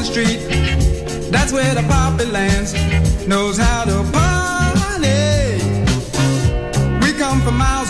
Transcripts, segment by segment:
the street. That's where the poppy lands, knows how to party. We come from miles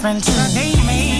difference today me.